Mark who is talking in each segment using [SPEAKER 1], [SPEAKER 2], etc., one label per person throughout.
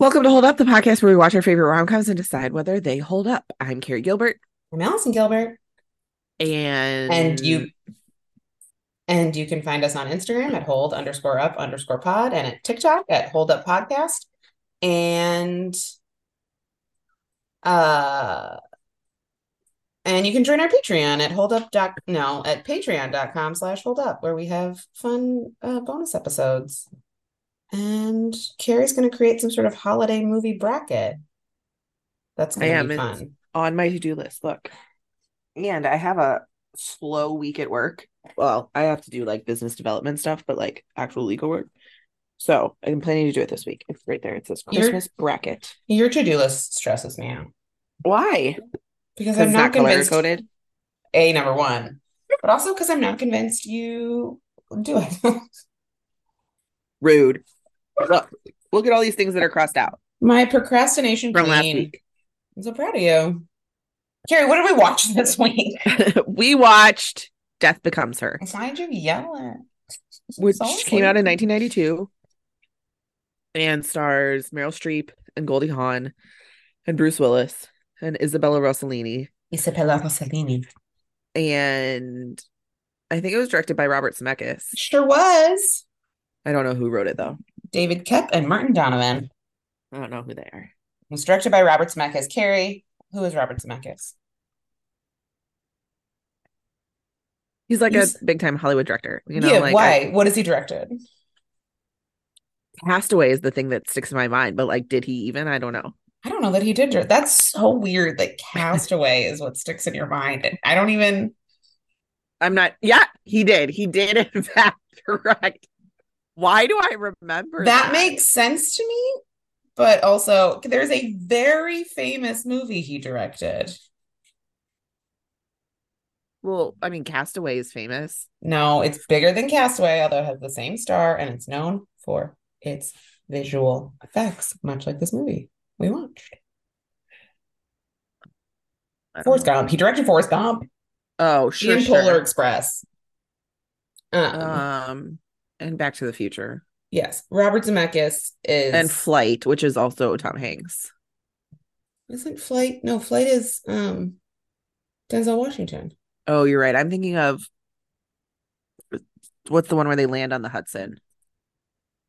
[SPEAKER 1] Welcome to Hold Up, the podcast where we watch our favorite rom coms and decide whether they hold up. I'm Carrie Gilbert,
[SPEAKER 2] I'm Allison Gilbert,
[SPEAKER 1] and
[SPEAKER 2] and you and you can find us on Instagram at hold underscore up underscore pod and at TikTok at hold up podcast. And uh and you can join our Patreon at hold up dot no at patreon.com slash hold up where we have fun uh, bonus episodes and Carrie's going to create some sort of holiday movie bracket. That's going to be fun.
[SPEAKER 1] on my to-do list. Look, and I have a slow week at work. Well, I have to do like business development stuff, but like actual legal work. So I'm planning to do it this week. It's right there. It says
[SPEAKER 2] You're-
[SPEAKER 1] Christmas bracket.
[SPEAKER 2] Your to-do list stresses me out
[SPEAKER 1] Why?
[SPEAKER 2] because
[SPEAKER 1] Because
[SPEAKER 2] I'm
[SPEAKER 1] it's
[SPEAKER 2] not
[SPEAKER 1] not color
[SPEAKER 2] convinced.
[SPEAKER 1] coded.
[SPEAKER 2] A number one, but also because I'm not convinced you do it.
[SPEAKER 1] Rude. Look, look at all these things that are crossed out
[SPEAKER 2] My procrastination
[SPEAKER 1] from last week.
[SPEAKER 2] I'm so proud of you. Carrie, what did we watch this week?
[SPEAKER 1] we watched Death Becomes Her.
[SPEAKER 2] Why'd you yell it?
[SPEAKER 1] which came out in 1992 and stars Meryl Streep and Goldie Hawn and Bruce Willis and Isabella Rossellini.
[SPEAKER 2] Isabella Rossellini.
[SPEAKER 1] And I think it was directed by Robert Zemeckis.
[SPEAKER 2] Sure was.
[SPEAKER 1] I don't know who wrote it though.
[SPEAKER 2] David Koepp and Martin Donovan.
[SPEAKER 1] I don't know who they are.
[SPEAKER 2] was directed by Robert Zemeckis. Carrie, who is Robert Zemeckis?
[SPEAKER 1] He's like
[SPEAKER 2] You
[SPEAKER 1] a
[SPEAKER 2] s-
[SPEAKER 1] big time Hollywood director. You know,
[SPEAKER 2] yeah,
[SPEAKER 1] like
[SPEAKER 2] why?
[SPEAKER 1] I-
[SPEAKER 2] what has he directed?
[SPEAKER 1] Castaway is the thing that sticks in my mind, but like, did he even? I don't know.
[SPEAKER 2] I don't know that he did. That's so weird that Castaway is what sticks in your mind. I don't even.
[SPEAKER 1] I'm not. Yeah, he did. He did in fact direct. Why do I remember
[SPEAKER 2] that makes sense to me but also there's a very famous movie he directed
[SPEAKER 1] Well, I mean, Castaway is famous.
[SPEAKER 2] no it's bigger than castaway although it has the same star and it's known for its visual effects much like this movie we watched forrest
[SPEAKER 1] know.
[SPEAKER 2] gump he directed forrest gump
[SPEAKER 1] Oh, sure,
[SPEAKER 2] and
[SPEAKER 1] sure.
[SPEAKER 2] polar express um,
[SPEAKER 1] um and back to the future.
[SPEAKER 2] Yes. Robert zemeckis is
[SPEAKER 1] and flight which is also tom hanks.
[SPEAKER 2] Isn't flight no flight is um denzel washington.
[SPEAKER 1] Oh you're right. I'm thinking of what's the one where they land on the hudson?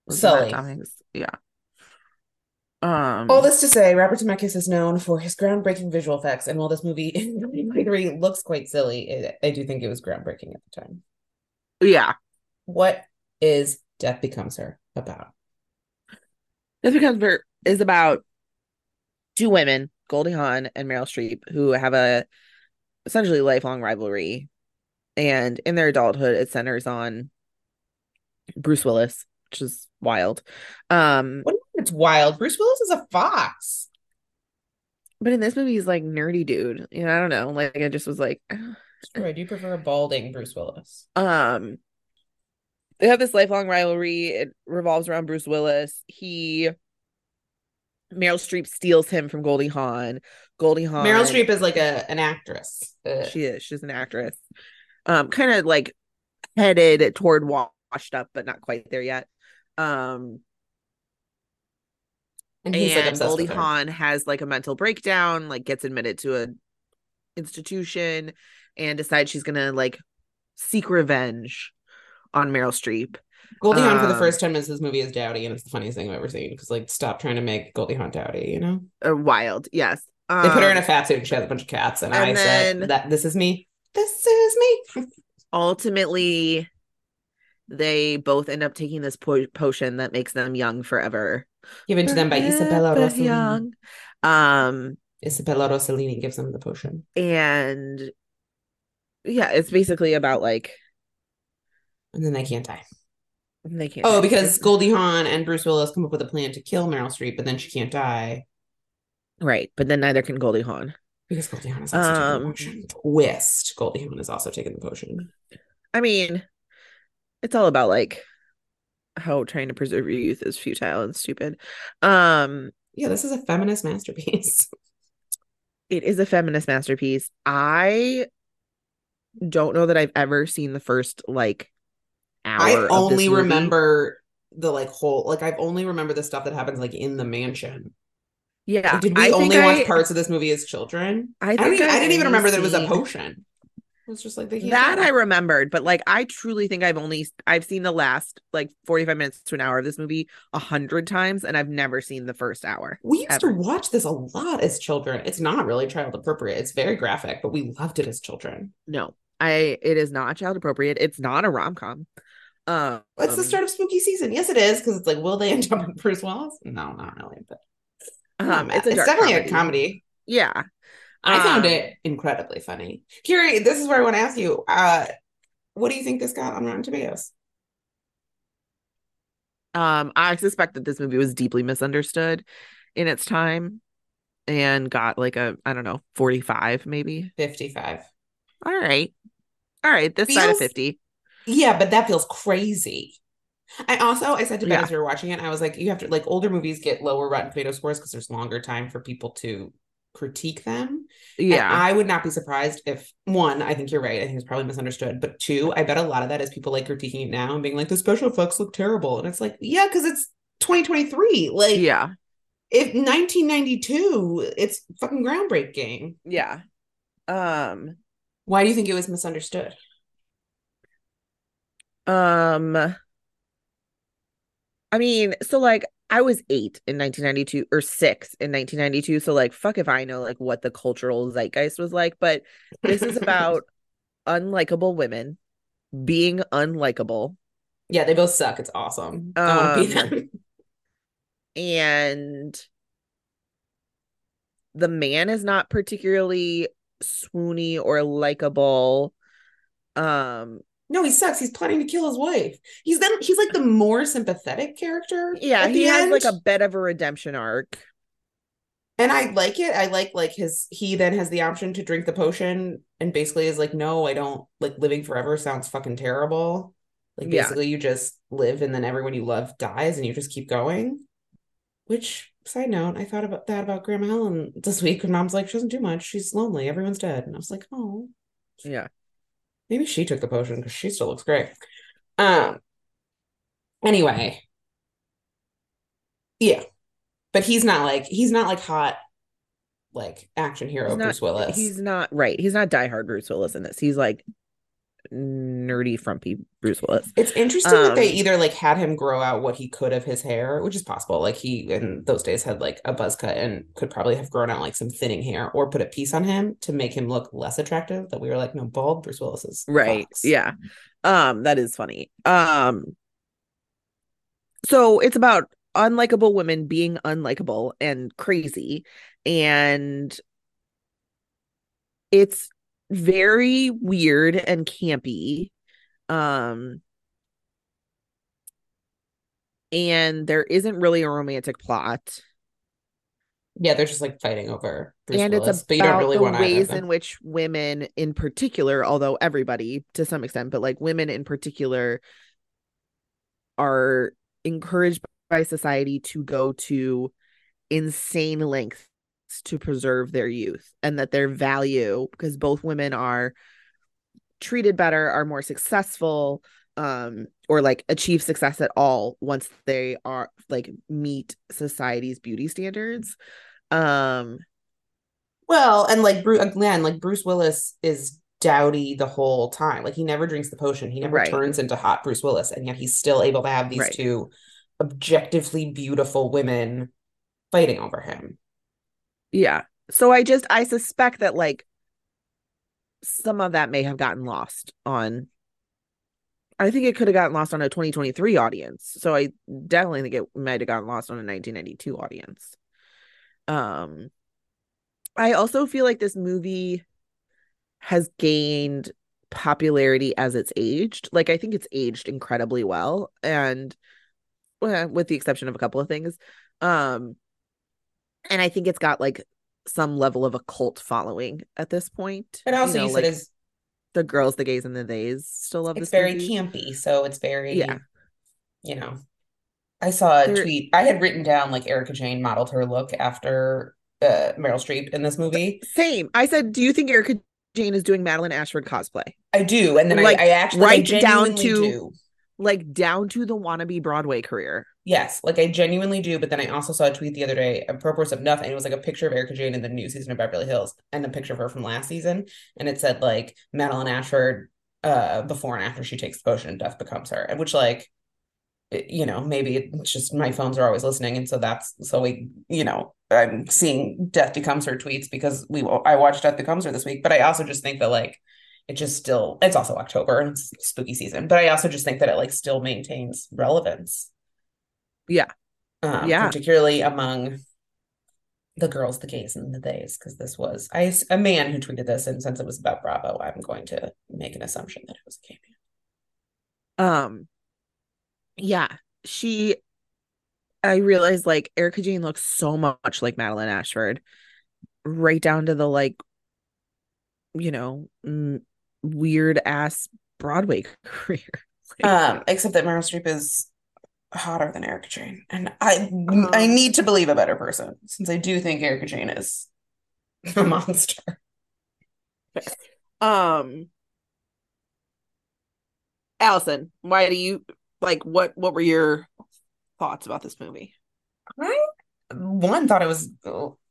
[SPEAKER 2] Sully.
[SPEAKER 1] tom hanks? Yeah. Um
[SPEAKER 2] All this to say, Robert Zemeckis is known for his groundbreaking visual effects, and while this movie in 2023 looks quite silly, it, I do think it was groundbreaking at the time.
[SPEAKER 1] yeah.
[SPEAKER 2] What is Death Becomes Her about?
[SPEAKER 1] this becomes ver- is about two women goldie hawn and meryl streep who have a essentially lifelong rivalry and in their adulthood it centers on bruce willis which is wild um
[SPEAKER 2] What do you mean it's wild? Bruce Willis is a fox.
[SPEAKER 1] But in this movie, he's like nerdy dude. You know, I don't know. Like I just was like,
[SPEAKER 2] Sure, I do prefer a balding Bruce Willis.
[SPEAKER 1] um, they have this lifelong rivalry. It revolves around Bruce Willis. He, Meryl Streep steals him from Goldie Hawn. Goldie Hawn.
[SPEAKER 2] Meryl Streep is like a an actress. Uh,
[SPEAKER 1] She is. She's an actress. Um, kind of like headed toward washed up, but not quite there yet. Um,
[SPEAKER 2] and he's like
[SPEAKER 1] and
[SPEAKER 2] obsessed
[SPEAKER 1] Goldie. Hawn has like a mental breakdown, like gets admitted to a institution and decides she's gonna like seek revenge on Meryl Streep.
[SPEAKER 2] Goldie Hawn for the
[SPEAKER 1] um,
[SPEAKER 2] first 10 minutes of this movie is dowdy, and it's the funniest thing I've ever seen. Because like, stop trying to make Goldie Hawn dowdy, you know?
[SPEAKER 1] Uh, wild, yes.
[SPEAKER 2] They put her in a
[SPEAKER 1] Um,
[SPEAKER 2] fat suit and she has a bunch of cats, and,
[SPEAKER 1] and
[SPEAKER 2] I
[SPEAKER 1] then-
[SPEAKER 2] said that this is me. This is me.
[SPEAKER 1] ultimately they both end up taking this po- potion that makes them young forever.
[SPEAKER 2] Given to them by Isabella Rossellini.
[SPEAKER 1] young. Um
[SPEAKER 2] Isabella Rossellini gives them the potion.
[SPEAKER 1] and yeah, it's basically about like
[SPEAKER 2] And then they can't die.
[SPEAKER 1] they can't
[SPEAKER 2] Oh,
[SPEAKER 1] die.
[SPEAKER 2] because Goldie Hawn and Bruce Willis come up with a plan to kill Meryl Streep, but then she can't die
[SPEAKER 1] right, but then neither can Goldie Hawn.
[SPEAKER 2] because Goldie Hawn is also taking the
[SPEAKER 1] Um,
[SPEAKER 2] potion. Twist. Goldie Hawn is also taking the potion.
[SPEAKER 1] I mean, it's all about like how trying to preserve your youth is futile and stupid. Um,
[SPEAKER 2] Yeah, this is a feminist masterpiece.
[SPEAKER 1] it is a feminist masterpiece. I don't know that I've ever seen the first like hour.
[SPEAKER 2] I
[SPEAKER 1] of this
[SPEAKER 2] only
[SPEAKER 1] movie.
[SPEAKER 2] remember the like whole like I've only remember the stuff that happens like in the mansion.
[SPEAKER 1] Yeah.
[SPEAKER 2] Like, did we
[SPEAKER 1] I
[SPEAKER 2] only
[SPEAKER 1] think
[SPEAKER 2] watch
[SPEAKER 1] I-
[SPEAKER 2] parts of this movie as children?
[SPEAKER 1] I
[SPEAKER 2] I, don't
[SPEAKER 1] think
[SPEAKER 2] even, I,
[SPEAKER 1] I've
[SPEAKER 2] didn't even
[SPEAKER 1] only
[SPEAKER 2] remember that it was a potion. It was just like they can't
[SPEAKER 1] That. I remembered, but like I truly think I've only I've seen the last like 45 minutes to an hour of this movie a hundred times and I've never seen the first hour.
[SPEAKER 2] We used
[SPEAKER 1] ever.
[SPEAKER 2] to watch this a lot as children. It's not really child appropriate. It's very graphic, but we loved it as children.
[SPEAKER 1] No, I it is not child appropriate. It's not a rom com. Um,
[SPEAKER 2] It's the start of spooky season. Yes, it is because it's like, will they end up with Bruce Willis? No, not really. But
[SPEAKER 1] Um, it's
[SPEAKER 2] it's definitely
[SPEAKER 1] comedy.
[SPEAKER 2] a comedy.
[SPEAKER 1] Yeah,
[SPEAKER 2] I found
[SPEAKER 1] Um,
[SPEAKER 2] it incredibly funny. Carrie, this is where I want to ask you. Uh, what do you think this got on Rotten Tomatoes?
[SPEAKER 1] Um, I suspect that this movie was deeply misunderstood in its time and got like a I don't know 45 maybe.
[SPEAKER 2] 55.
[SPEAKER 1] All right, all right. This side of 50.
[SPEAKER 2] Yeah, but that feels crazy. I also I said to Ben
[SPEAKER 1] Yeah.
[SPEAKER 2] as we were watching it, I was like, you have to like older movies get lower Rotten Tomato scores because there's longer time for people to critique them. And
[SPEAKER 1] Yeah,
[SPEAKER 2] I would not be surprised if one, I think you're right. I think it's probably misunderstood. But two, I bet a lot of that is people like critiquing it now and being like, the special effects look terrible. And it's like, yeah, because it's 2023. Like,
[SPEAKER 1] yeah,
[SPEAKER 2] if 1992, it's fucking groundbreaking.
[SPEAKER 1] yeah. Um,
[SPEAKER 2] Why do you think it was misunderstood?
[SPEAKER 1] um. I mean, so like I was eight in 1992 or six in 1992. So like, fuck if I know like what the cultural zeitgeist was like. But this is about unlikable women being unlikable
[SPEAKER 2] yeah, they both suck. It's awesome. I want to be
[SPEAKER 1] Um,
[SPEAKER 2] them.
[SPEAKER 1] and the man is not particularly swoony or likable. Um,
[SPEAKER 2] No, he sucks. He's planning to kill his wife. He's then he's like the more sympathetic character.
[SPEAKER 1] yeah, he has like a bit of a redemption arc.
[SPEAKER 2] And I like it. I like like his he then has the option to drink the potion and basically is like, no, I don't like living forever sounds fucking terrible. Like
[SPEAKER 1] Yeah.
[SPEAKER 2] basically you just live and then everyone you love dies and you just keep going. Which side note, I thought about that about Grandma Helen this week when mom's like, she doesn't do much. She's lonely. Everyone's dead. And I was like, oh,
[SPEAKER 1] Yeah.
[SPEAKER 2] maybe she took the potion because she still looks great. Um anyway. Yeah. But he's not like he's not like hot like action hero
[SPEAKER 1] He's not,
[SPEAKER 2] Bruce Willis.
[SPEAKER 1] he's not right. He's not diehard Bruce Willis in this. He's like nerdy, frumpy Bruce Willis.
[SPEAKER 2] It's interesting that they
[SPEAKER 1] Um,
[SPEAKER 2] either like had him grow out what he could of his hair, which is possible. Like he in those days had like a buzz cut and could probably have grown out like some thinning hair or put a piece on him to make him look less attractive. That we were like, no, bald Bruce Willis is
[SPEAKER 1] Right.
[SPEAKER 2] Fox.
[SPEAKER 1] Yeah. Um, that is funny. Um, so it's about unlikable women being unlikable and crazy, and it's very weird and campy. Um, and there isn't really a romantic plot.
[SPEAKER 2] Yeah, they're just like fighting over Bruce
[SPEAKER 1] and
[SPEAKER 2] Willis,
[SPEAKER 1] it's
[SPEAKER 2] but you don't
[SPEAKER 1] about
[SPEAKER 2] really
[SPEAKER 1] the
[SPEAKER 2] want
[SPEAKER 1] ways in which women in particular although everybody to some extent but like women in particular are encouraged by society to go to insane lengths to preserve their youth and that their value because both women are treated better are more successful um or like achieve success at all once they are like meet society's beauty standards um
[SPEAKER 2] Well, and like Bruce again, like Bruce Willis is dowdy the whole time. Like he never drinks the potion. He never
[SPEAKER 1] Right.
[SPEAKER 2] turns into hot Bruce Willis, and yet he's still able to have these
[SPEAKER 1] Right.
[SPEAKER 2] two objectively beautiful women fighting over him.
[SPEAKER 1] Yeah. So I just I suspect that like some of that may have gotten lost on I think it could have gotten lost on a 2023 audience. So I definitely think it might have gotten lost on a 1992 audience. Um I also feel like this movie has gained popularity as it's aged. Like I think it's aged incredibly well and well, with the exception of a couple of things. Um and I think it's got like some level of a cult following at this point.
[SPEAKER 2] But also, you,
[SPEAKER 1] know,
[SPEAKER 2] said
[SPEAKER 1] like
[SPEAKER 2] is
[SPEAKER 1] the girls, the gays, and the theys still love
[SPEAKER 2] it's
[SPEAKER 1] this
[SPEAKER 2] very
[SPEAKER 1] movie.
[SPEAKER 2] campy, so it's very
[SPEAKER 1] Yeah.
[SPEAKER 2] You know, I saw a
[SPEAKER 1] There-
[SPEAKER 2] tweet. I had written down like Erika Jayne modeled her look after uh, Meryl Streep in this movie.
[SPEAKER 1] Same. I said, do you think Erika Jayne is doing Madeline Ashford cosplay?
[SPEAKER 2] I do, and then
[SPEAKER 1] Like,
[SPEAKER 2] I, I actually
[SPEAKER 1] right down to-
[SPEAKER 2] do.
[SPEAKER 1] like down to the wannabe Broadway career.
[SPEAKER 2] Yes, like I genuinely do. But then I also saw a tweet the other day, a purpose of nothing. It was like a picture of Erika Jayne in the new season of Beverly Hills and a picture of her from last season. And it said like Madeline Ashford uh before and after she takes the potion and death becomes her. And which like you know, maybe it's just my phones are always listening. And so that's so we, you know, I'm seeing Death Becomes Her tweets because we I watched Death Becomes Her this week. But I also just think that like it just still it's also October and it's spooky season. But I also just think that it like still maintains relevance.
[SPEAKER 1] Yeah.
[SPEAKER 2] Um,
[SPEAKER 1] Yeah.
[SPEAKER 2] Particularly among the girls, the gays, and the theys, because this was I a man who tweeted this, and since it was about Bravo, I'm going to make an assumption that it was a gay man.
[SPEAKER 1] Um yeah, she I realized like Erika Jayne looks so much like Madeline Ashford, right down to the like, you know, weird ass Broadway career. Like,
[SPEAKER 2] Um, except that Meryl Streep is hotter than Erika Jayne, and I I
[SPEAKER 1] Um,
[SPEAKER 2] need to believe a better person since I do think Erika Jayne is a monster.
[SPEAKER 1] um, Allison, why do you like what what were your thoughts about this movie?
[SPEAKER 2] I one thought it was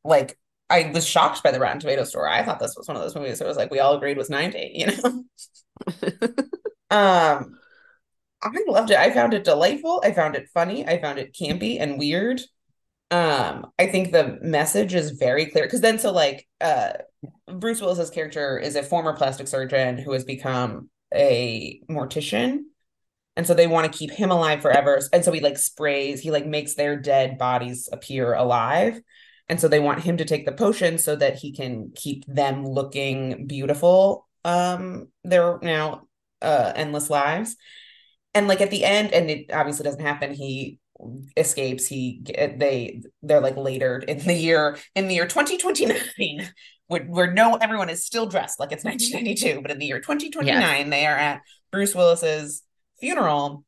[SPEAKER 2] like I was shocked by the Rotten Tomato score. I thought this was one of those movies that was like we all agreed was 90, you know. Um, I loved it. I found it delightful. I found it funny. I found it campy and weird. Um, I think the message is very clear because then so like uh Bruce Willis's character is a former plastic surgeon who has become a mortician. And so they want to keep him alive forever. And so he like sprays, he like makes their dead bodies appear alive. And so they want him to take the potion so that he can keep them looking beautiful um their now uh endless lives. And like at the end, and it obviously doesn't happen, he escapes. He they they're like later in the year in the year 2029 where, where no everyone is still dressed like it's 1992, but in the year 2029 they are at Bruce Willis's funeral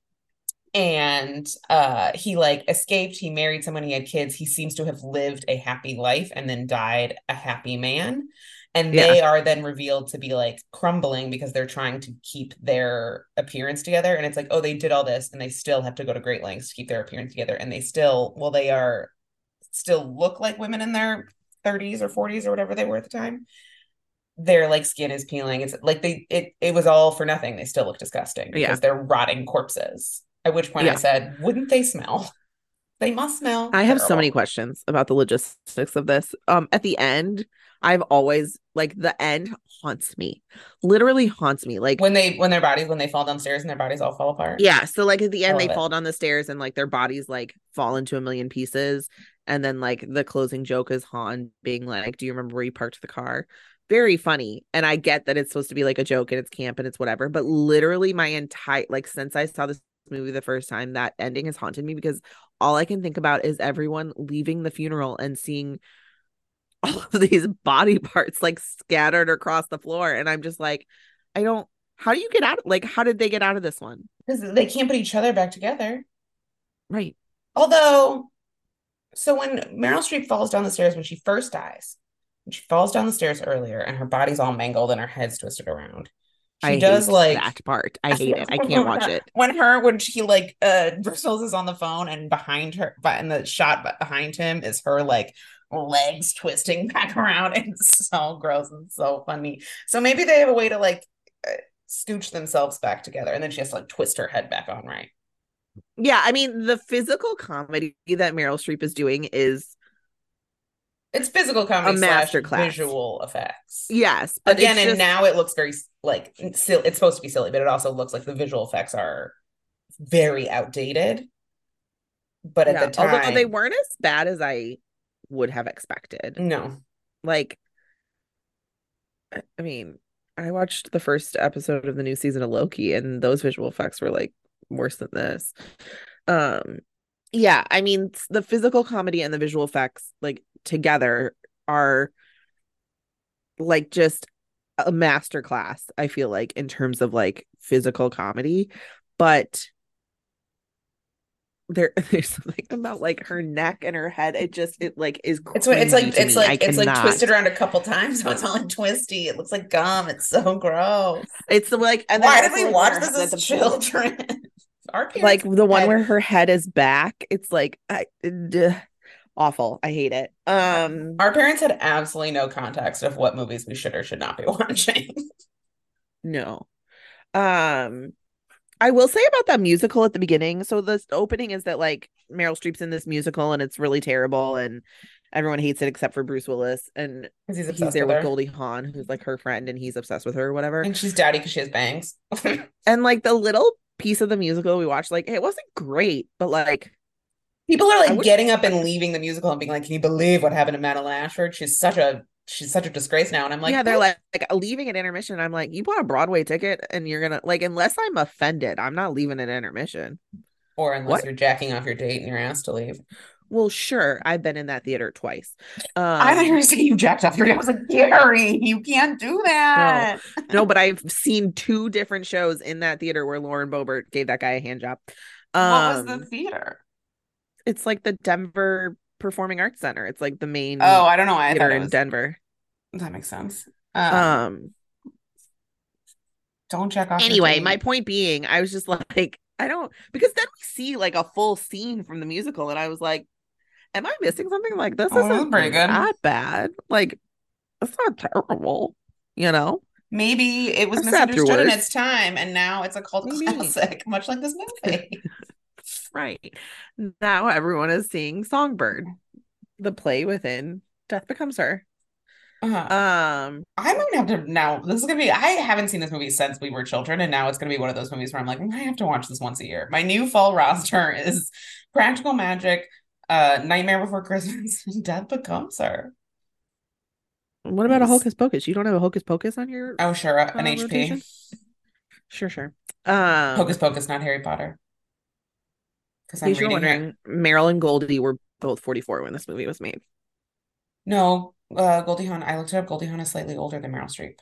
[SPEAKER 2] and uh he like escaped he married someone he had kids he seems to have lived a happy life and then died a happy man and
[SPEAKER 1] Yeah.
[SPEAKER 2] they are then revealed to be like crumbling because they're trying to keep their appearance together. And it's like oh they did all this and they still have to go to great lengths to keep their appearance together. And they still well they are still look like women in their 30s or 40s or whatever they were at the time. Their like skin is peeling. It's like they it it was all for nothing. They still look disgusting because
[SPEAKER 1] Yeah.
[SPEAKER 2] they're rotting corpses. At which point i said wouldn't they smell? They must smell
[SPEAKER 1] I have so many questions about the logistics of this. Um, at the end, I've always like the end haunts me, literally haunts me. Like,
[SPEAKER 2] when they when their bodies when they fall downstairs and their bodies all fall apart
[SPEAKER 1] yeah. So like at the end, they
[SPEAKER 2] it.
[SPEAKER 1] fall down the stairs and like their bodies like fall into a million pieces, and then like the closing joke is Hawn being like, "Do you remember where you parked the car?" Very funny, and I get that it's supposed to be like a joke and it's camp and it's whatever, but literally my entire like since I saw this movie the first time, that ending has haunted me because all I can think about is everyone leaving the funeral and seeing all of these body parts like scattered across the floor. And I'm just like, I don't, how do you get out? Like, how did they get out of this one?
[SPEAKER 2] because they can't put each other back together
[SPEAKER 1] Right.
[SPEAKER 2] although so when meryl streep falls down the stairs when she first dies when she falls down the stairs earlier and her body's all mangled and her head's twisted around she
[SPEAKER 1] I
[SPEAKER 2] does
[SPEAKER 1] hate
[SPEAKER 2] like
[SPEAKER 1] that part. I hate it. I can't watch it.
[SPEAKER 2] When her, when she like, uh, Willis is on the phone and behind her, but and the shot behind him is her like legs twisting back around. It's so gross and so funny. So maybe they have a way to like uh, stooch themselves back together, and then she has to like twist her head back on right.
[SPEAKER 1] Yeah. I mean, the physical comedy that Meryl Streep is doing is,
[SPEAKER 2] It's physical comedy
[SPEAKER 1] A
[SPEAKER 2] slash
[SPEAKER 1] masterclass.
[SPEAKER 2] visual effects.
[SPEAKER 1] yes. But
[SPEAKER 2] Again, and
[SPEAKER 1] just-
[SPEAKER 2] now it looks very like silly. It's supposed to be silly, but it also looks like the visual effects are very outdated. But at
[SPEAKER 1] yeah,
[SPEAKER 2] the time,
[SPEAKER 1] although they weren't as bad as I would have expected.
[SPEAKER 2] no.
[SPEAKER 1] like I- mean, I watched the first episode of the new season of Loki and those visual effects were like worse than this. Um yeah, I mean the physical comedy and the visual effects like together are like just a master class, I feel like in terms of like physical comedy, but there there's something about like her neck and her head it just it like is
[SPEAKER 2] It's what it's like. It's
[SPEAKER 1] me. I
[SPEAKER 2] like it's like twisted around a couple times, so it's all like twisty. It looks like gum. It's so gross.
[SPEAKER 1] It's the like, and then
[SPEAKER 2] Why did we
[SPEAKER 1] like,
[SPEAKER 2] watch this as children? our
[SPEAKER 1] like the one
[SPEAKER 2] had-
[SPEAKER 1] where her head is back. It's like I duh, awful. I hate it. Um
[SPEAKER 2] our parents had absolutely no context of what movies we should or should not be watching.
[SPEAKER 1] no. Um I will say about that musical at the beginning. So the opening is that like Meryl Streep's in this musical and it's really terrible and everyone hates it except for Bruce Willis and
[SPEAKER 2] he's
[SPEAKER 1] he's there
[SPEAKER 2] with
[SPEAKER 1] with. Goldie Hawn who's like her friend and he's obsessed with her or whatever.
[SPEAKER 2] And she's dowdy because she has bangs.
[SPEAKER 1] And like the little piece of the musical we watched like it wasn't great, but like
[SPEAKER 2] People are like getting up and leaving the musical and being like, "Can you believe what happened to Madeline Ashford? She's such a she's such a disgrace now." And I'm like,
[SPEAKER 1] yeah, they're like, like leaving an intermission. I'm like, you bought a Broadway ticket and you're gonna like, unless I'm offended, I'm not leaving an intermission.
[SPEAKER 2] or unless
[SPEAKER 1] what?
[SPEAKER 2] you're jacking off your date and you're asked to leave.
[SPEAKER 1] Well, sure, I've been in that theater twice. Um,
[SPEAKER 2] I thought you were gonna say you jacked off your date. I was like, Carrie, you can't do that.
[SPEAKER 1] no, but I've seen two different shows in that theater where Lauren Boebert gave that guy a hand job. Um,
[SPEAKER 2] what was the theater?
[SPEAKER 1] it's like the Denver Performing Arts Center. It's like the main
[SPEAKER 2] Oh, I don't know. I thought
[SPEAKER 1] in
[SPEAKER 2] was,
[SPEAKER 1] Denver.
[SPEAKER 2] that makes sense. Um,
[SPEAKER 1] Um,
[SPEAKER 2] don't check off.
[SPEAKER 1] anyway, my point being, I was just like, I don't because then we see like a full scene from the musical, and I was like, Am I missing something? Like this
[SPEAKER 2] Oh,
[SPEAKER 1] isn't
[SPEAKER 2] pretty good.
[SPEAKER 1] Not bad. Like it's not terrible, you know?
[SPEAKER 2] Maybe it was
[SPEAKER 1] I've
[SPEAKER 2] misunderstood in its time, and now it's a cult
[SPEAKER 1] Maybe.
[SPEAKER 2] classic, much like this movie.
[SPEAKER 1] Right. Now everyone is seeing Songbird, the play within Death Becomes Her.
[SPEAKER 2] Uh-huh.
[SPEAKER 1] Um,
[SPEAKER 2] I might have to now. This is gonna be. I haven't seen this movie since we were children, and now it's gonna be one of those movies where I'm like, I have to watch this once a year. My new fall roster is Practical Magic, uh, Nightmare Before Christmas, and Death Becomes Her.
[SPEAKER 1] what about a Hocus Pocus? You don't have a Hocus Pocus on your
[SPEAKER 2] Oh, sure, uh, an
[SPEAKER 1] Uh,
[SPEAKER 2] HP.
[SPEAKER 1] rotation? Sure, sure. Um,
[SPEAKER 2] Hocus Pocus, not Harry Potter. Because I'm reading
[SPEAKER 1] wondering, Meryl and Goldie were both 44 when this movie was made.
[SPEAKER 2] No, uh, Goldie Hawn. I looked it up. Goldie Hawn is slightly older than Meryl Streep.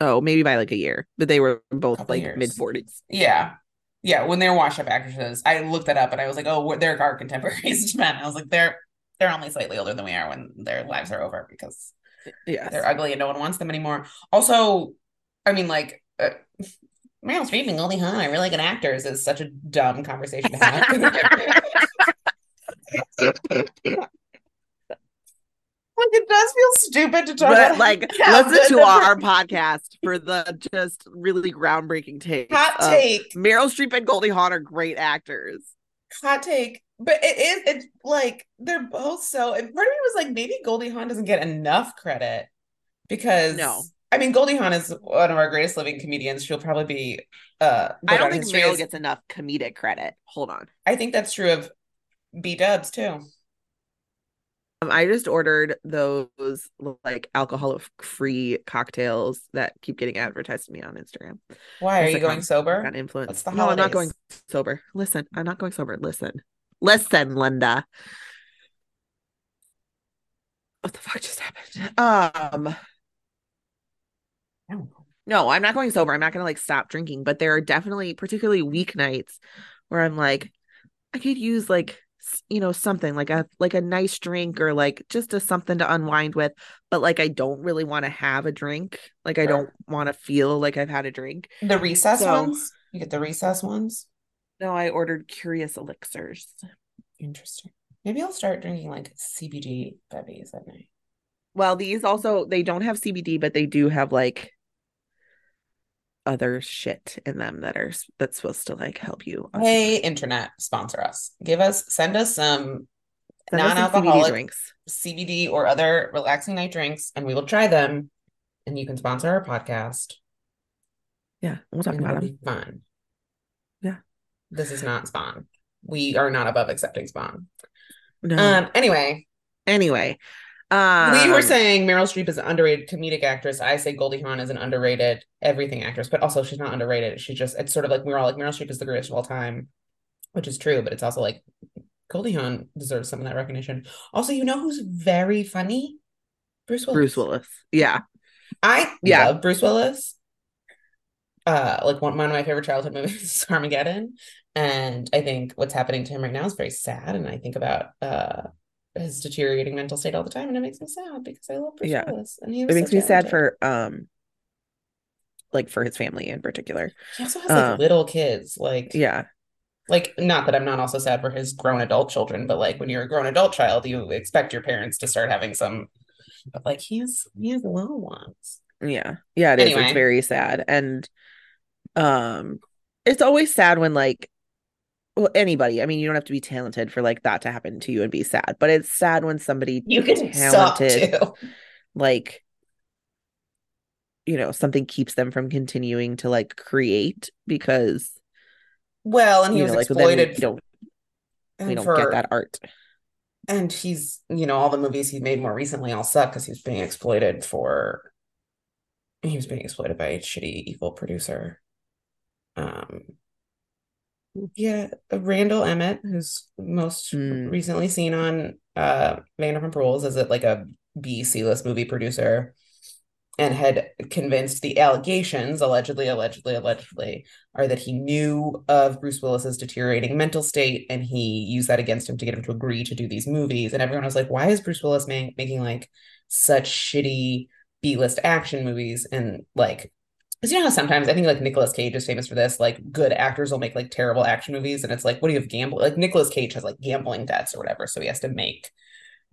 [SPEAKER 1] Oh, maybe by like a year, but they were both like mid 40s.
[SPEAKER 2] Yeah. Yeah, when they're washed up actresses, I looked that up and I was like, oh, they're our contemporaries men. I was like, they're they're only slightly older than we are when their lives are over because
[SPEAKER 1] yeah,
[SPEAKER 2] they're ugly and no one wants them anymore. Also, I mean, like uh, Meryl Streep and Goldie Hawn are really good actors is such a dumb conversation to have. Like it does feel stupid to talk
[SPEAKER 1] but
[SPEAKER 2] about
[SPEAKER 1] like listen to our podcast for the just really groundbreaking take.
[SPEAKER 2] hot take.
[SPEAKER 1] Meryl Streep and Goldie Hawn are great actors.
[SPEAKER 2] hot take but it is it's like they're both so and part of me was like maybe goldie hawn doesn't get enough credit because
[SPEAKER 1] No.
[SPEAKER 2] I mean goldie hawn is one of our greatest living comedians she'll probably be uh
[SPEAKER 1] I don't think
[SPEAKER 2] history
[SPEAKER 1] Meryl gets enough comedic credit. Hold on.
[SPEAKER 2] i think that's true of b-dubs too
[SPEAKER 1] Um, I just ordered those like alcohol free cocktails that keep getting advertised to me on Instagram.
[SPEAKER 2] why are you going sober
[SPEAKER 1] Got influence.
[SPEAKER 2] It's the
[SPEAKER 1] no, I'm not going sober. Listen, I'm not going sober. Listen, listen, Linda. What the fuck just happened? Um,
[SPEAKER 2] I don't know.
[SPEAKER 1] No, I'm not going sober. I'm not gonna like stop drinking, but there are definitely, particularly weeknights, where I'm like, I could use like you know something like a like a nice drink or like just a something to unwind with, but like I don't really want to have a drink. Like I don't want to feel like I've had a drink.
[SPEAKER 2] the recess
[SPEAKER 1] So-
[SPEAKER 2] ones you get the recess ones
[SPEAKER 1] No, I ordered curious elixirs.
[SPEAKER 2] interesting maybe i'll start drinking like cbd bevies at night
[SPEAKER 1] Well, these also they don't have CBD, but they do have like other shit in them that are that's supposed to like help you.
[SPEAKER 2] hey internet sponsor us give us send us some
[SPEAKER 1] Send us some CBD
[SPEAKER 2] non-alcoholic
[SPEAKER 1] drinks.
[SPEAKER 2] CBD or other relaxing night drinks, and we will try them. And you can sponsor our podcast.
[SPEAKER 1] Yeah, we'll talk
[SPEAKER 2] and
[SPEAKER 1] about
[SPEAKER 2] it'll
[SPEAKER 1] them.
[SPEAKER 2] be fun.
[SPEAKER 1] Yeah.
[SPEAKER 2] This is not spawn. We are not above accepting spawn.
[SPEAKER 1] No.
[SPEAKER 2] Um. Anyway,
[SPEAKER 1] anyway, um,
[SPEAKER 2] we were saying Meryl Streep is an underrated comedic actress. I say Goldie Hawn is an underrated everything actress, but also she's not underrated. She just it's sort of like we're all like Meryl Streep is the greatest of all time, which is true, but it's also like Goldie Hawn deserves some of that recognition. Also, you know who's very funny? Bruce Willis.
[SPEAKER 1] Bruce Willis. Yeah,
[SPEAKER 2] I
[SPEAKER 1] Yeah.
[SPEAKER 2] love Bruce Willis. Uh, like one, one of my favorite childhood movies is Armageddon, and I think what's happening to him right now is very sad. And I think about uh his deteriorating mental state all the time, and it makes me sad because I love Bruce
[SPEAKER 1] Yeah.
[SPEAKER 2] Willis, and he
[SPEAKER 1] it makes
[SPEAKER 2] so
[SPEAKER 1] me sad for um, like for his family in particular.
[SPEAKER 2] He also has like
[SPEAKER 1] uh,
[SPEAKER 2] little kids, like
[SPEAKER 1] Yeah,
[SPEAKER 2] Like, not that I'm not also sad for his grown adult children, but like when you're a grown adult child, you expect your parents to start having some. But like he's he has little ones.
[SPEAKER 1] Yeah. Yeah, it is.
[SPEAKER 2] Anyway.
[SPEAKER 1] It's very sad. And um it's always sad when like well anybody, I mean you don't have to be talented for like that to happen to you and be sad, but it's sad when somebody
[SPEAKER 2] You can
[SPEAKER 1] talented
[SPEAKER 2] too.
[SPEAKER 1] like you know, something keeps them from continuing to like create because
[SPEAKER 2] Well, and he was
[SPEAKER 1] know, like then we
[SPEAKER 2] exploited
[SPEAKER 1] don't we don't
[SPEAKER 2] for
[SPEAKER 1] get that art.
[SPEAKER 2] and he's you know all the movies he made more recently all suck because he's being exploited for he was being exploited by a shitty evil producer um yeah randall emmett who's most
[SPEAKER 1] Mm.
[SPEAKER 2] recently seen on uh vanderpump rules as a, like a b c-list movie producer and had convinced the allegations allegedly allegedly allegedly are that he knew of bruce willis's deteriorating mental state and he used that against him to get him to agree to do these movies and everyone was like why is bruce willis ma- making like such shitty b-list action movies and like because you know how sometimes I think like Nicolas Cage is famous for this. Like good actors will make like terrible action movies, and it's like, what do you have gamble? Like Nicolas Cage has like gambling debts or whatever, so he has to make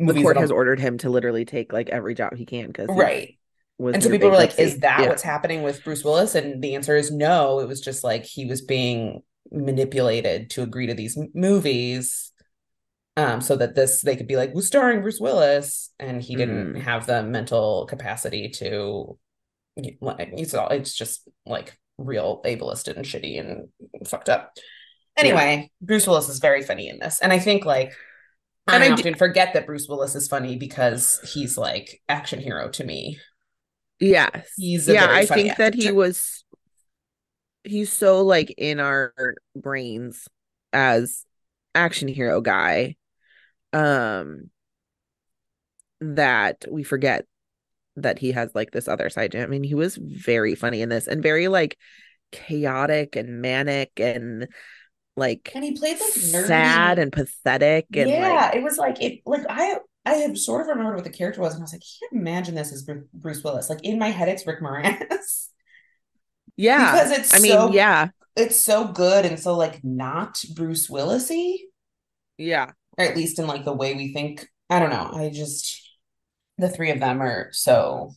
[SPEAKER 1] The court has ordered him to literally take like every job he can because
[SPEAKER 2] right, and so people were like, "Is that
[SPEAKER 1] Yeah.
[SPEAKER 2] what's happening with Bruce Willis?" And the answer is no. It was just like he was being manipulated to agree to these m- movies, um, so that this they could be like, "Who's starring Bruce Willis?" And he didn't
[SPEAKER 1] Mm.
[SPEAKER 2] have the mental capacity to. Like, it's all. It's just like real ableist and shitty and fucked up. Anyway, Bruce Willis is very funny in this, and I think like.
[SPEAKER 1] And
[SPEAKER 2] I
[SPEAKER 1] I
[SPEAKER 2] often forget that Bruce Willis is funny because he's like action hero to me.
[SPEAKER 1] Yes.
[SPEAKER 2] He's
[SPEAKER 1] yeah, I think that he was he's so like in our brains as action hero guy um that we forget that he has like this other side to him. I mean, he was very funny in this and very like chaotic and manic and like
[SPEAKER 2] And he played like nerdy.
[SPEAKER 1] sad and pathetic and
[SPEAKER 2] yeah,
[SPEAKER 1] like
[SPEAKER 2] it was like it. Like I, I have sort of remembered what the character was, and I was like, I can't imagine this as Bruce Willis. Like in my head, it's Rick Moranis
[SPEAKER 1] yeah.
[SPEAKER 2] because it's
[SPEAKER 1] I mean, yeah.
[SPEAKER 2] it's so good and so like not Bruce Willisy,
[SPEAKER 1] Yeah.
[SPEAKER 2] or at least in like the way we think. I don't know. I just the three of them are so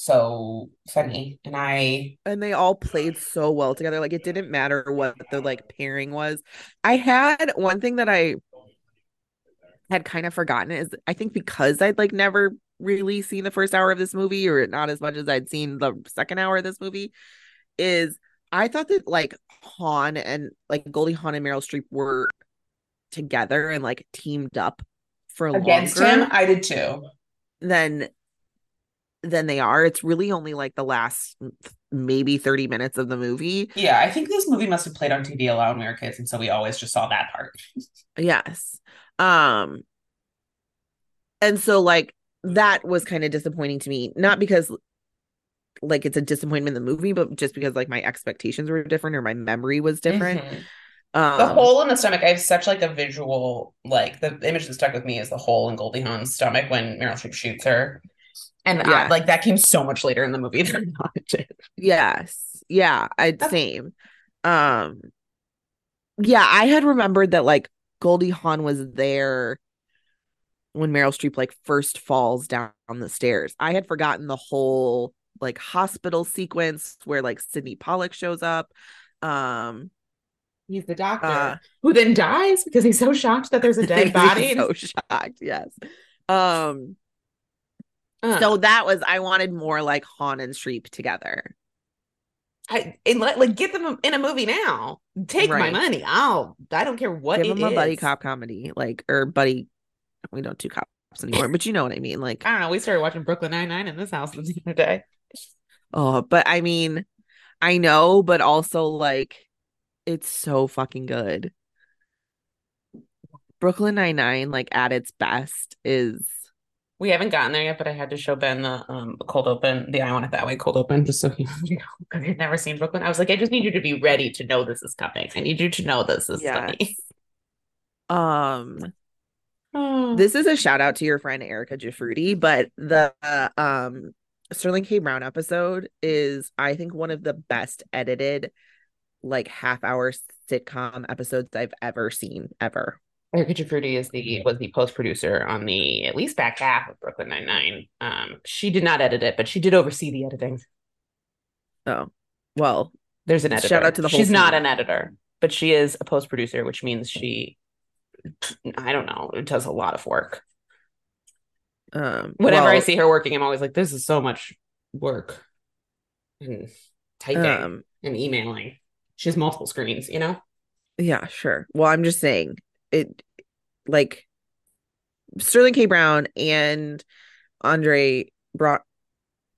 [SPEAKER 2] so funny, and I
[SPEAKER 1] and they all played so well together. Like it didn't matter what the like pairing was. I had one thing that i had kind of forgotten is i think because i'd like never really seen the first hour of this movie or not as much as i'd seen the second hour of this movie is i thought that like hawn and like goldie hawn and meryl streep were together and like teamed up for
[SPEAKER 2] against him, I did too.
[SPEAKER 1] than than they are it's really only like the last maybe 30 minutes of the movie
[SPEAKER 2] Yeah, I think this movie must have played on TV a lot when we were kids, and so we always just saw that part.
[SPEAKER 1] Yes. Um and so like that was kind of disappointing to me, not because like it's a disappointment in the movie, but just because like my expectations were different or my memory was different.
[SPEAKER 2] Mhm.
[SPEAKER 1] Um
[SPEAKER 2] The hole in the stomach, I have such like a visual, like the image that stuck with me is the hole in Goldie Hawn's stomach when Meryl Streep shoots her. And I- like that came so much later in the movie than I did.
[SPEAKER 1] yes. Yeah, I'd
[SPEAKER 2] That's-
[SPEAKER 1] same. Um yeah, I had remembered that like Goldie Hawn was there when Meryl Streep like first falls down the stairs. I had forgotten the whole like hospital sequence where like Sydney Pollack shows up. Um
[SPEAKER 2] He's the doctor
[SPEAKER 1] Uh,
[SPEAKER 2] who then dies because he's so shocked that there's a dead body.
[SPEAKER 1] so shocked, yes. Um
[SPEAKER 2] Uh,
[SPEAKER 1] so that was I wanted more like Hawn and Streep together.
[SPEAKER 2] I and let, like get them in a movie now. Take my money. I'll. I don't care what
[SPEAKER 1] Give
[SPEAKER 2] it
[SPEAKER 1] them a buddy cop comedy, like or buddy we don't do cops anymore, but you know what I mean. Like
[SPEAKER 2] I don't know. We started watching Brooklyn Nine Nine in this house the other day.
[SPEAKER 1] oh, but I mean, I know, but also like it's so fucking good. Brooklyn Nine Nine, like at its best, is
[SPEAKER 2] We haven't gotten there yet, but I had to show Ben the um the cold open, the I want it that way cold open, just so he you know, because he'd never seen Brooklyn. I was like, I just need you to be ready to know this is coming. I need you to know this is
[SPEAKER 1] yes.
[SPEAKER 2] funny.
[SPEAKER 1] Um,
[SPEAKER 2] Oh.
[SPEAKER 1] this is a shout out to your friend Erica Giffruti, but the uh, um Sterling K. Brown episode is, I think, one of the best edited like half hour sitcom episodes I've ever seen ever.
[SPEAKER 2] Erica Jafruti is the was the post producer on the at least back half of Brooklyn Nine Nine. Um, she did not edit it, but she did oversee the editing.
[SPEAKER 1] Oh, well,
[SPEAKER 2] There's an editor.
[SPEAKER 1] Shout out to the whole
[SPEAKER 2] She's not an editor, but she is a post producer, which means she, I don't know, does a lot of work.
[SPEAKER 1] um,
[SPEAKER 2] Whenever I see her working, I'm always like, this is so much work and typing
[SPEAKER 1] um,
[SPEAKER 2] and emailing. She has multiple screens, you know?
[SPEAKER 1] yeah, sure. Well, I'm just saying it, like Sterling K. Brown and Andre Bra-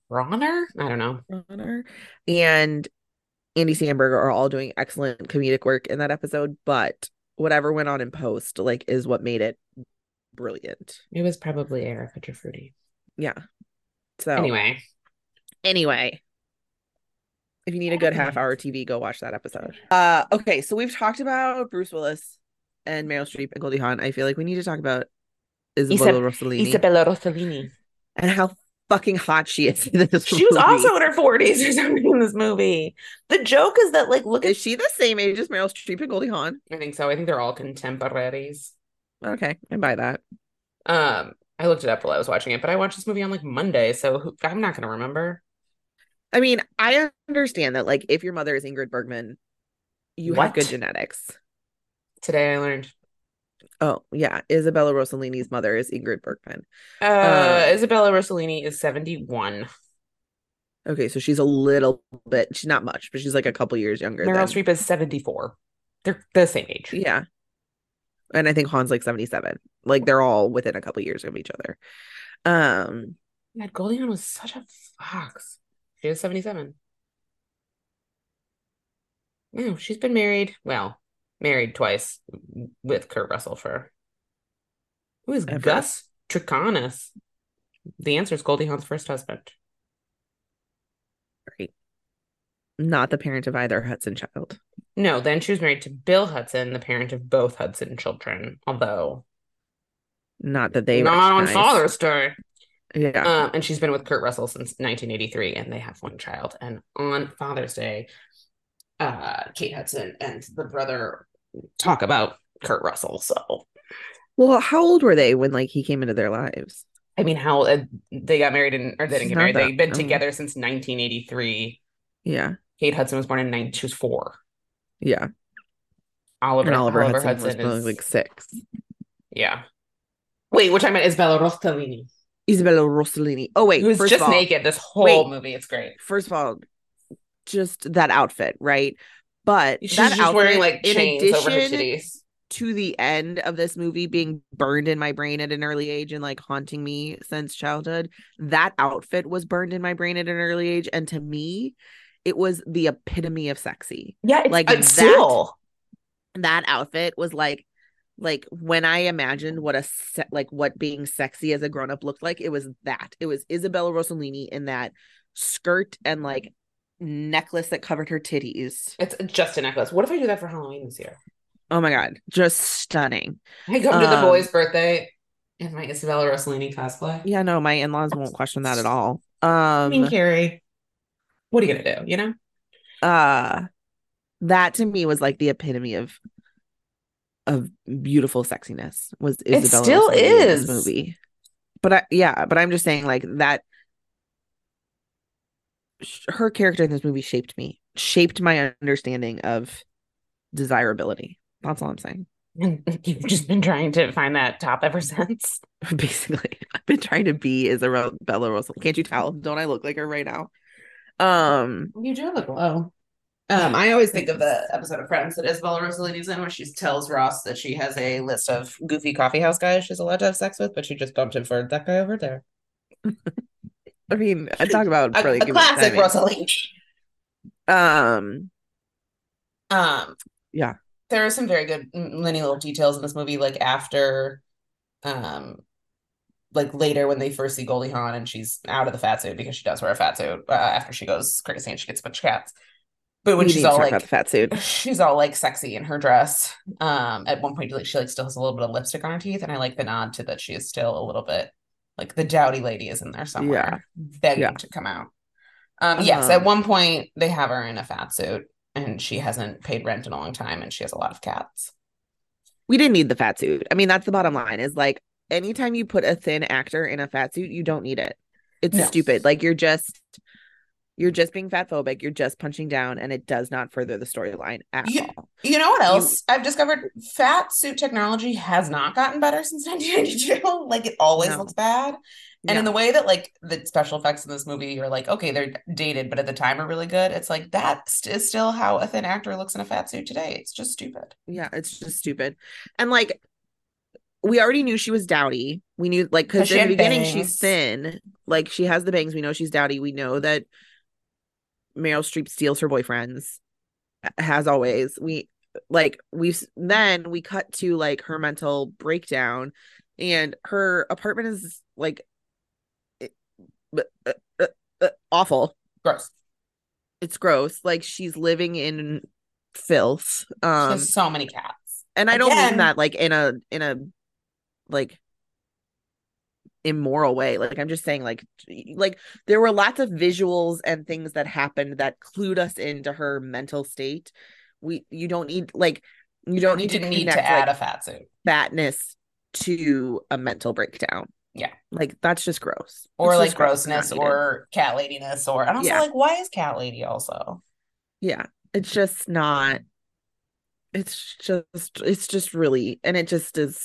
[SPEAKER 2] Bronner? I don't know.
[SPEAKER 1] Bronner and Andy Samberg are all doing excellent comedic work in that episode, but whatever went on in post, like, is what made it brilliant.
[SPEAKER 2] It was probably Erica Jafruti.
[SPEAKER 1] Yeah. So
[SPEAKER 2] Anyway,
[SPEAKER 1] anyway, if you need a good half hour TV, go watch that episode. Uh okay, so we've talked about Bruce Willis and Meryl Streep and Goldie Hawn. I feel like we need to talk about Isabella Rossellini
[SPEAKER 2] Isabella Rossellini.
[SPEAKER 1] and how fucking hot she is in this
[SPEAKER 2] She was also in her 40s or something in this movie. The joke is that, like, look at.
[SPEAKER 1] Is she the same age as Meryl Streep and Goldie Hawn?
[SPEAKER 2] I think so. I think they're all contemporaries.
[SPEAKER 1] Okay, I buy that.
[SPEAKER 2] Um, I looked it up while I was watching it, but I watched this movie on like Monday, so who, I'm not going to remember.
[SPEAKER 1] I mean, I understand that like if your mother is Ingrid Bergman, you have good genetics.
[SPEAKER 2] Today I learned.
[SPEAKER 1] Oh, yeah. Isabella Rossellini's mother is Ingrid Bergman.
[SPEAKER 2] Uh,
[SPEAKER 1] Um,
[SPEAKER 2] Isabella Rossellini is 71.
[SPEAKER 1] Okay, so she's a little bit, she's not much, but she's like a couple years younger.
[SPEAKER 2] Meryl
[SPEAKER 1] than-
[SPEAKER 2] Streep is 74. They're the same age.
[SPEAKER 1] Yeah. And I think Hawn's like 77. Like they're all within a couple years of each other. Um,
[SPEAKER 2] God, Goldie Hawn was such a fox. She is 77. No, she's been married. Well, married twice with Kurt Russell for. Who is
[SPEAKER 1] Ever.
[SPEAKER 2] Gus Trikonis? The answer is Goldie Hawn's first husband.
[SPEAKER 1] great. Not the parent of either Hudson child.
[SPEAKER 2] No, then she was married to Bill Hudson, the parent of both Hudson children, although
[SPEAKER 1] Not that they
[SPEAKER 2] not on. Father's Day.
[SPEAKER 1] Yeah.
[SPEAKER 2] Um, and she's been with Kurt Russell since 1983, and they have one child. And on Father's Day, uh, Kate Hudson and the brother talk about Kurt Russell. So,
[SPEAKER 1] well, how old were they when like he came into their lives?
[SPEAKER 2] I mean, how uh, they got married and or they didn't get married.
[SPEAKER 1] That,
[SPEAKER 2] They've been
[SPEAKER 1] young.
[SPEAKER 2] together since 1983.
[SPEAKER 1] Yeah.
[SPEAKER 2] Kate Hudson was born in nine. She was four.
[SPEAKER 1] Yeah.
[SPEAKER 2] Oliver
[SPEAKER 1] and Oliver,
[SPEAKER 2] Oliver
[SPEAKER 1] Hudson,
[SPEAKER 2] Hudson,
[SPEAKER 1] was
[SPEAKER 2] is
[SPEAKER 1] like six.
[SPEAKER 2] yeah. Wait, which I meant is Bella Rossellini,
[SPEAKER 1] Isabella Rossellini. Oh wait,
[SPEAKER 2] who's just
[SPEAKER 1] of all,
[SPEAKER 2] naked this whole
[SPEAKER 1] wait.
[SPEAKER 2] movie. It's great.
[SPEAKER 1] First of all, just that outfit, right? But
[SPEAKER 2] She's
[SPEAKER 1] that outfit,
[SPEAKER 2] wearing like
[SPEAKER 1] in
[SPEAKER 2] chains over her
[SPEAKER 1] addition to the end of this movie being burned in my brain at an early age and like haunting me since childhood, that outfit was burned in my brain at an early age, and to me, it was the epitome of sexy.
[SPEAKER 2] Yeah, it's
[SPEAKER 1] Like
[SPEAKER 2] like
[SPEAKER 1] that-
[SPEAKER 2] still.
[SPEAKER 1] that outfit was like like when i imagined what a se- like what being sexy as a grown-up looked like it was that it was isabella rossellini in that skirt and like necklace that covered her titties
[SPEAKER 2] It's just a necklace. What if I do that for Halloween this year?
[SPEAKER 1] oh my god just stunning
[SPEAKER 2] I come to the
[SPEAKER 1] Um,
[SPEAKER 2] boy's birthday in my Isabella Rossellini cosplay.
[SPEAKER 1] yeah no my in-laws won't question that at all
[SPEAKER 2] I mean,
[SPEAKER 1] um
[SPEAKER 2] Carrie, what are you gonna do? You know?
[SPEAKER 1] uh that to me was like the epitome of of beautiful sexiness was
[SPEAKER 2] It still is.
[SPEAKER 1] this movie. But I yeah, but I'm just saying like that sh- her character in this movie shaped me, shaped my understanding of desirability. That's all I'm saying.
[SPEAKER 2] You've just been trying to find that top ever since.
[SPEAKER 1] Basically, I've been trying to be Isabella Rossellini. Can't you tell? Don't I look like her right now? Um,
[SPEAKER 2] You do look low. Um, I always think of the episode of Friends that Isabella Rossellini's in, where she tells Ross that she has a list of goofy coffee house guys she's allowed to have sex with, but she just bumped him for that guy over there.
[SPEAKER 1] I mean, I talk about
[SPEAKER 2] A,
[SPEAKER 1] really
[SPEAKER 2] a classic. Rossellini.
[SPEAKER 1] Um,
[SPEAKER 2] Um,
[SPEAKER 1] Yeah.
[SPEAKER 2] there are some very good many little details in this movie, like after, um, like later when they first see Goldie Hawn and she's out of the fat suit because she does wear a fat suit uh, after she goes crazy and she gets a bunch of cats. But when
[SPEAKER 1] we
[SPEAKER 2] she's all like
[SPEAKER 1] about the fat suit.
[SPEAKER 2] she's all like sexy in her dress. Um, at one point, like she like still has a little bit of lipstick on her teeth, and I like the nod to that she is still a little bit like the dowdy lady is in there somewhere, begging
[SPEAKER 1] Yeah.
[SPEAKER 2] to come out. Um, yes, at
[SPEAKER 1] Um,
[SPEAKER 2] one point they have her in a fat suit. and she hasn't paid rent in a long time and she has a lot of cats.
[SPEAKER 1] We didn't need the fat suit. I mean, that's the bottom line is like anytime you put a thin actor in a fat suit, you don't need it. It's
[SPEAKER 2] No.
[SPEAKER 1] stupid. Like you're just you're just being fat phobic. You're just punching down and it does not further the storyline at
[SPEAKER 2] You-
[SPEAKER 1] all.
[SPEAKER 2] You know what else I've discovered? Fat suit technology has not gotten better since 1992. like it always
[SPEAKER 1] No.
[SPEAKER 2] looks bad. And in the way that like the special effects in this movie are like, okay, they're dated, but at the time are really good. It's like that st- is still how a thin actor looks in a fat suit today. It's just stupid.
[SPEAKER 1] Yeah, it's just stupid. And like we already knew she was dowdy. We knew like because in the beginning
[SPEAKER 2] bangs.
[SPEAKER 1] she's thin. Like she has the bangs. We know she's dowdy. We know that Meryl Streep steals her boyfriends. Has always. We like we've then we cut to like her mental breakdown and her apartment is like it- uh, uh, uh, awful.
[SPEAKER 2] Gross.
[SPEAKER 1] It's gross. Like she's living in filth.
[SPEAKER 2] She
[SPEAKER 1] Um
[SPEAKER 2] has so many cats.
[SPEAKER 1] and I don't
[SPEAKER 2] Again-
[SPEAKER 1] mean that like in a in a like immoral way. Like I'm just saying like like there were lots of visuals and things that happened that clued us into her mental state. We you don't need like you don't
[SPEAKER 2] You
[SPEAKER 1] need to
[SPEAKER 2] didn't need to add
[SPEAKER 1] like
[SPEAKER 2] a fat suit.
[SPEAKER 1] fatness to a mental breakdown.
[SPEAKER 2] Yeah.
[SPEAKER 1] Like that's just gross.
[SPEAKER 2] Or
[SPEAKER 1] It's
[SPEAKER 2] like
[SPEAKER 1] just gross.
[SPEAKER 2] grossness or cat ladiness or and also
[SPEAKER 1] Yeah.
[SPEAKER 2] like why is cat lady also?
[SPEAKER 1] yeah. It's just not it's just it's just really and it just is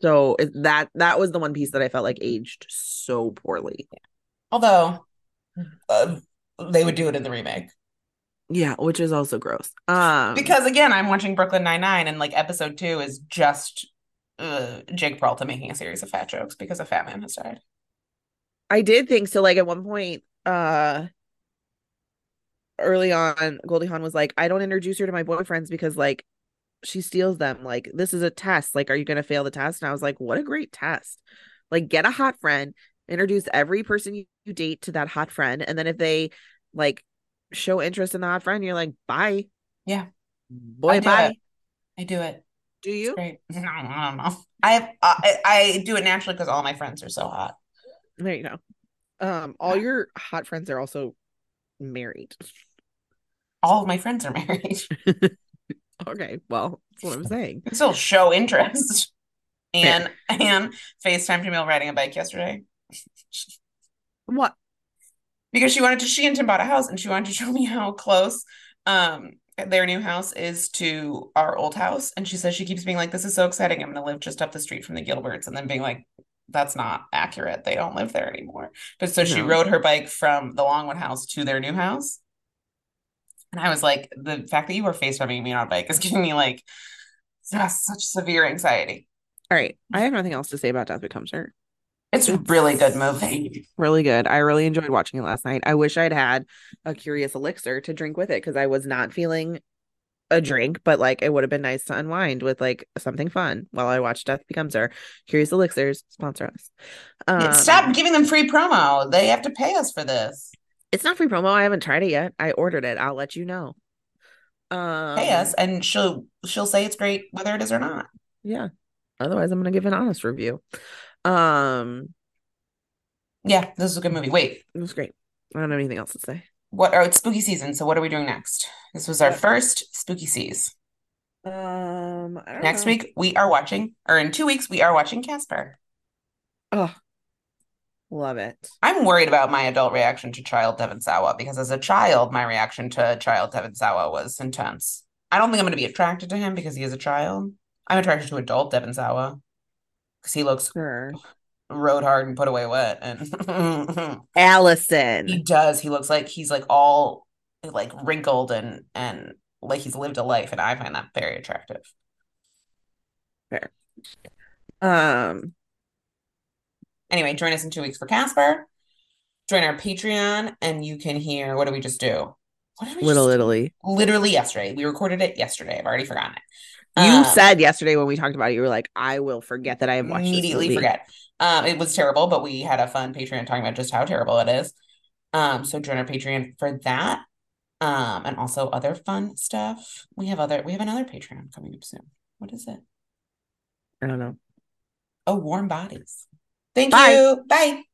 [SPEAKER 1] so that that was the one piece that I felt like aged so poorly.
[SPEAKER 2] Although uh, they would do it in the remake.
[SPEAKER 1] Yeah, which is also gross. Um
[SPEAKER 2] Because again, I'm watching Brooklyn Nine Nine, and like episode two is just uh, Jake Peralta making a series of fat jokes because a fat man has died.
[SPEAKER 1] I did think so. Like at one point, uh, early on, Goldie Hawn was like, "I don't introduce her to my boyfriends because like she steals them. Like this is a test. Like, are you gonna fail the test?" And I was like, "What a great test! Like, get a hot friend, introduce every person you, you date to that hot friend, and then if they like show interest in the hot friend, you're like, bye,
[SPEAKER 2] Yeah.
[SPEAKER 1] boy,
[SPEAKER 2] I
[SPEAKER 1] bye.
[SPEAKER 2] it. I do it.
[SPEAKER 1] Do you?
[SPEAKER 2] great. No, I don't know. I have, I, I do it naturally because all my friends are so hot.
[SPEAKER 1] There you go. Um, all your hot friends are also married.
[SPEAKER 2] All of my friends are married.
[SPEAKER 1] Okay, well, that's what I'm saying.
[SPEAKER 2] Still show interest. And and FaceTime Jamil riding a bike yesterday
[SPEAKER 1] What?
[SPEAKER 2] because she wanted to. She and Tim bought a house, and she wanted to show me how close um their new house is to our old house. And she says she keeps being like, "This is so exciting! I'm going to live just up the street from the Gilberts," and then being like, "That's not accurate. They don't live there anymore." But so she rode her bike from the Longwood house to their new house. And I was like, the fact that you were FaceTiming me on a bike is giving me like such severe anxiety.
[SPEAKER 1] All right. I have nothing else to say about Death Becomes Her.
[SPEAKER 2] It's a really good movie.
[SPEAKER 1] Really good. I really enjoyed watching it last night. I wish I'd had a curious elixir to drink with it because I was not feeling a drink, but like it would have been nice to unwind with like something fun while I watched Death Becomes Her. Curious Elixirs sponsor us. Um,
[SPEAKER 2] Stop giving them free promo. They have to pay us for this.
[SPEAKER 1] It's not free promo. I haven't tried it yet. I ordered it. I'll let you know. Um,
[SPEAKER 2] Pay us, and she'll she'll say it's great whether it is or not.
[SPEAKER 1] Yeah. Otherwise, I'm gonna give an honest review. Um,
[SPEAKER 2] Yeah, this is a good movie. Wait,
[SPEAKER 1] it was great. I don't have anything else to say.
[SPEAKER 2] what? Oh, it's spooky season. So what are we doing next? This was our first spooky seas.
[SPEAKER 1] Um, I don't
[SPEAKER 2] Next
[SPEAKER 1] know.
[SPEAKER 2] week we are watching, or in two weeks we are watching Casper.
[SPEAKER 1] Oh, love it.
[SPEAKER 2] I'm worried about my adult reaction to Child Devon Sawa because as a child, my reaction to Child Devon Sawa was intense. I don't think I'm going to be attracted to him because he is a child. I'm attracted to adult Devon Sawa because he looks
[SPEAKER 1] Sure.
[SPEAKER 2] rode hard and put away wet, and
[SPEAKER 1] Allison.
[SPEAKER 2] he does. He looks like he's like all like wrinkled and and like he's lived a life, and I find that very attractive. Fair.
[SPEAKER 1] Um,
[SPEAKER 2] Anyway, join us in two weeks for Casper. Join our Patreon, and you can hear. What do we just do? What did we
[SPEAKER 1] Little
[SPEAKER 2] just do?
[SPEAKER 1] Italy.
[SPEAKER 2] literally yesterday. We recorded it yesterday. I've already forgotten it.
[SPEAKER 1] You
[SPEAKER 2] Um,
[SPEAKER 1] said yesterday when we talked about it, you were like, I will forget that I have watched
[SPEAKER 2] immediately forget. Um, it was terrible, but we had a fun Patreon talking about just how terrible it is. Um, so join our Patreon for that. Um, and also other fun stuff. We have other we have another Patreon coming up soon. What is it?
[SPEAKER 1] I don't know.
[SPEAKER 2] Oh, warm bodies. Thank
[SPEAKER 1] Bye.
[SPEAKER 2] you. Bye.